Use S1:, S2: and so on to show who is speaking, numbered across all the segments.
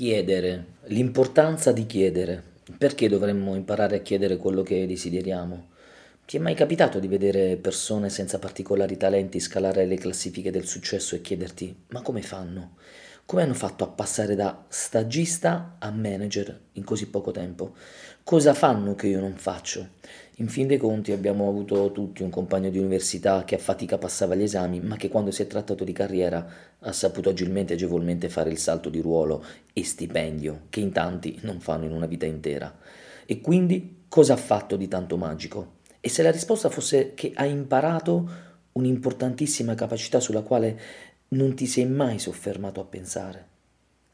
S1: Chiedere, l'importanza di chiedere. Perché dovremmo imparare a chiedere quello che desideriamo? Ti è mai capitato di vedere persone senza particolari talenti scalare le classifiche del successo e chiederti ma come fanno? Come hanno fatto a passare da stagista a manager in così poco tempo? Cosa fanno che io non faccio? In fin dei conti abbiamo avuto tutti un compagno di università che a fatica passava gli esami, ma che quando si è trattato di carriera ha saputo agilmente e agevolmente fare il salto di ruolo e stipendio, che in tanti non fanno in una vita intera. E quindi cosa ha fatto di tanto magico? E se la risposta fosse che ha imparato un'importantissima capacità sulla quale non ti sei mai soffermato a pensare.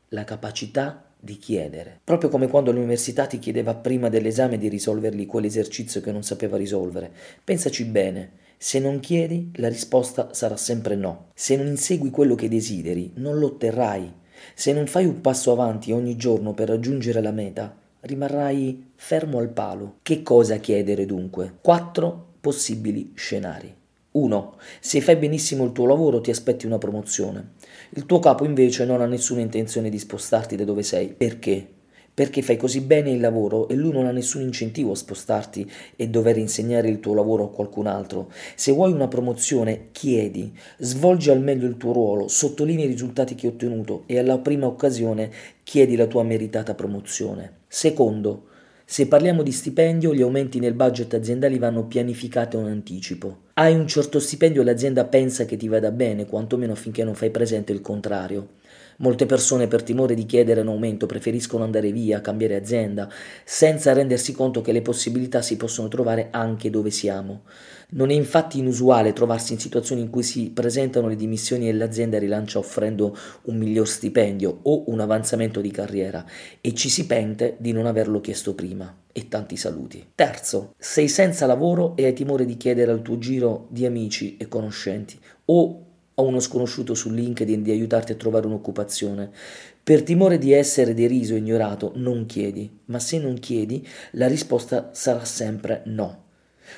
S1: La capacità di chiedere. Proprio come quando l'università ti chiedeva prima dell'esame di risolvergli quell'esercizio che non sapeva risolvere. Pensaci bene, se non chiedi la risposta sarà sempre no. Se non insegui quello che desideri, non lo otterrai. Se non fai un passo avanti ogni giorno per raggiungere la meta, rimarrai fermo al palo. Che cosa chiedere dunque? Quattro possibili scenari. 1. Se fai benissimo il tuo lavoro ti aspetti una promozione. Il tuo capo invece non ha nessuna intenzione di spostarti da dove sei. Perché? Perché fai così bene il lavoro e lui non ha nessun incentivo a spostarti e dover insegnare il tuo lavoro a qualcun altro. Se vuoi una promozione, chiedi, svolgi al meglio il tuo ruolo, sottolinea i risultati che hai ottenuto e alla prima occasione chiedi la tua meritata promozione. Secondo, se parliamo di stipendio, gli aumenti nel budget aziendali vanno pianificati in anticipo. Hai un certo stipendio e l'azienda pensa che ti vada bene, quantomeno finché non fai presente il contrario. Molte persone per timore di chiedere un aumento preferiscono andare via, cambiare azienda, senza rendersi conto che le possibilità si possono trovare anche dove siamo. Non è infatti inusuale trovarsi in situazioni in cui si presentano le dimissioni e l'azienda rilancia offrendo un miglior stipendio o un avanzamento di carriera e ci si pente di non averlo chiesto prima. E tanti saluti. Terzo, sei senza lavoro e hai timore di chiedere al tuo giro di amici e conoscenti o a uno sconosciuto su LinkedIn di aiutarti a trovare un'occupazione. Per timore di essere deriso e ignorato, non chiedi, ma se non chiedi, la risposta sarà sempre no.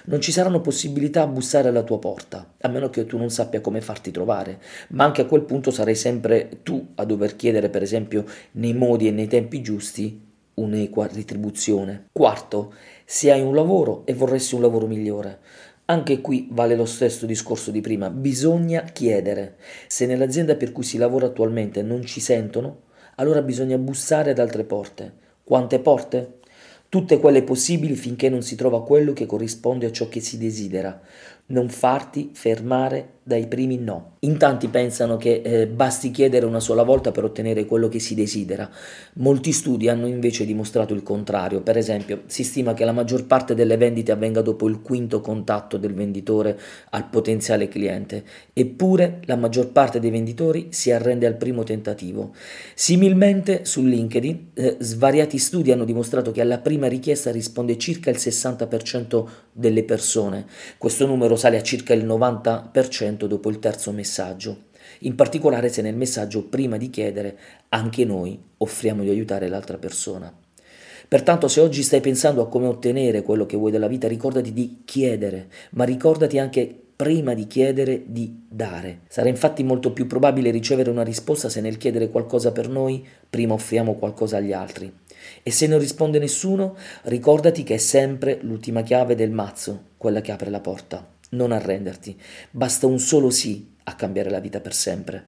S1: Non ci saranno possibilità a bussare alla tua porta, a meno che tu non sappia come farti trovare, ma anche a quel punto sarai sempre tu a dover chiedere, per esempio, nei modi e nei tempi giusti, un'equa ritribuzione. Quarto, se hai un lavoro e vorresti un lavoro migliore, anche qui vale lo stesso discorso di prima, bisogna chiedere. Se nell'azienda per cui si lavora attualmente non ci sentono, allora bisogna bussare ad altre porte. Quante porte? Tutte quelle possibili finché non si trova quello che corrisponde a ciò che si desidera. Non farti fermare dai primi no. In tanti pensano che eh, basti chiedere una sola volta per ottenere quello che si desidera. Molti studi hanno invece dimostrato il contrario. Per esempio, si stima che la maggior parte delle vendite avvenga dopo il quinto contatto del venditore al potenziale cliente, eppure la maggior parte dei venditori si arrende al primo tentativo. Similmente su LinkedIn, eh, svariati studi hanno dimostrato che alla prima richiesta risponde circa il 60% delle persone. Questo numero sale a circa il 90% dopo il terzo messaggio, in particolare se nel messaggio prima di chiedere anche noi offriamo di aiutare l'altra persona. Pertanto se oggi stai pensando a come ottenere quello che vuoi dalla vita, ricordati di chiedere, ma ricordati anche prima di chiedere di dare. Sarà infatti molto più probabile ricevere una risposta se nel chiedere qualcosa per noi prima offriamo qualcosa agli altri. E se non risponde nessuno, ricordati che è sempre l'ultima chiave del mazzo, quella che apre la porta non arrenderti, basta un solo sì a cambiare la vita per sempre.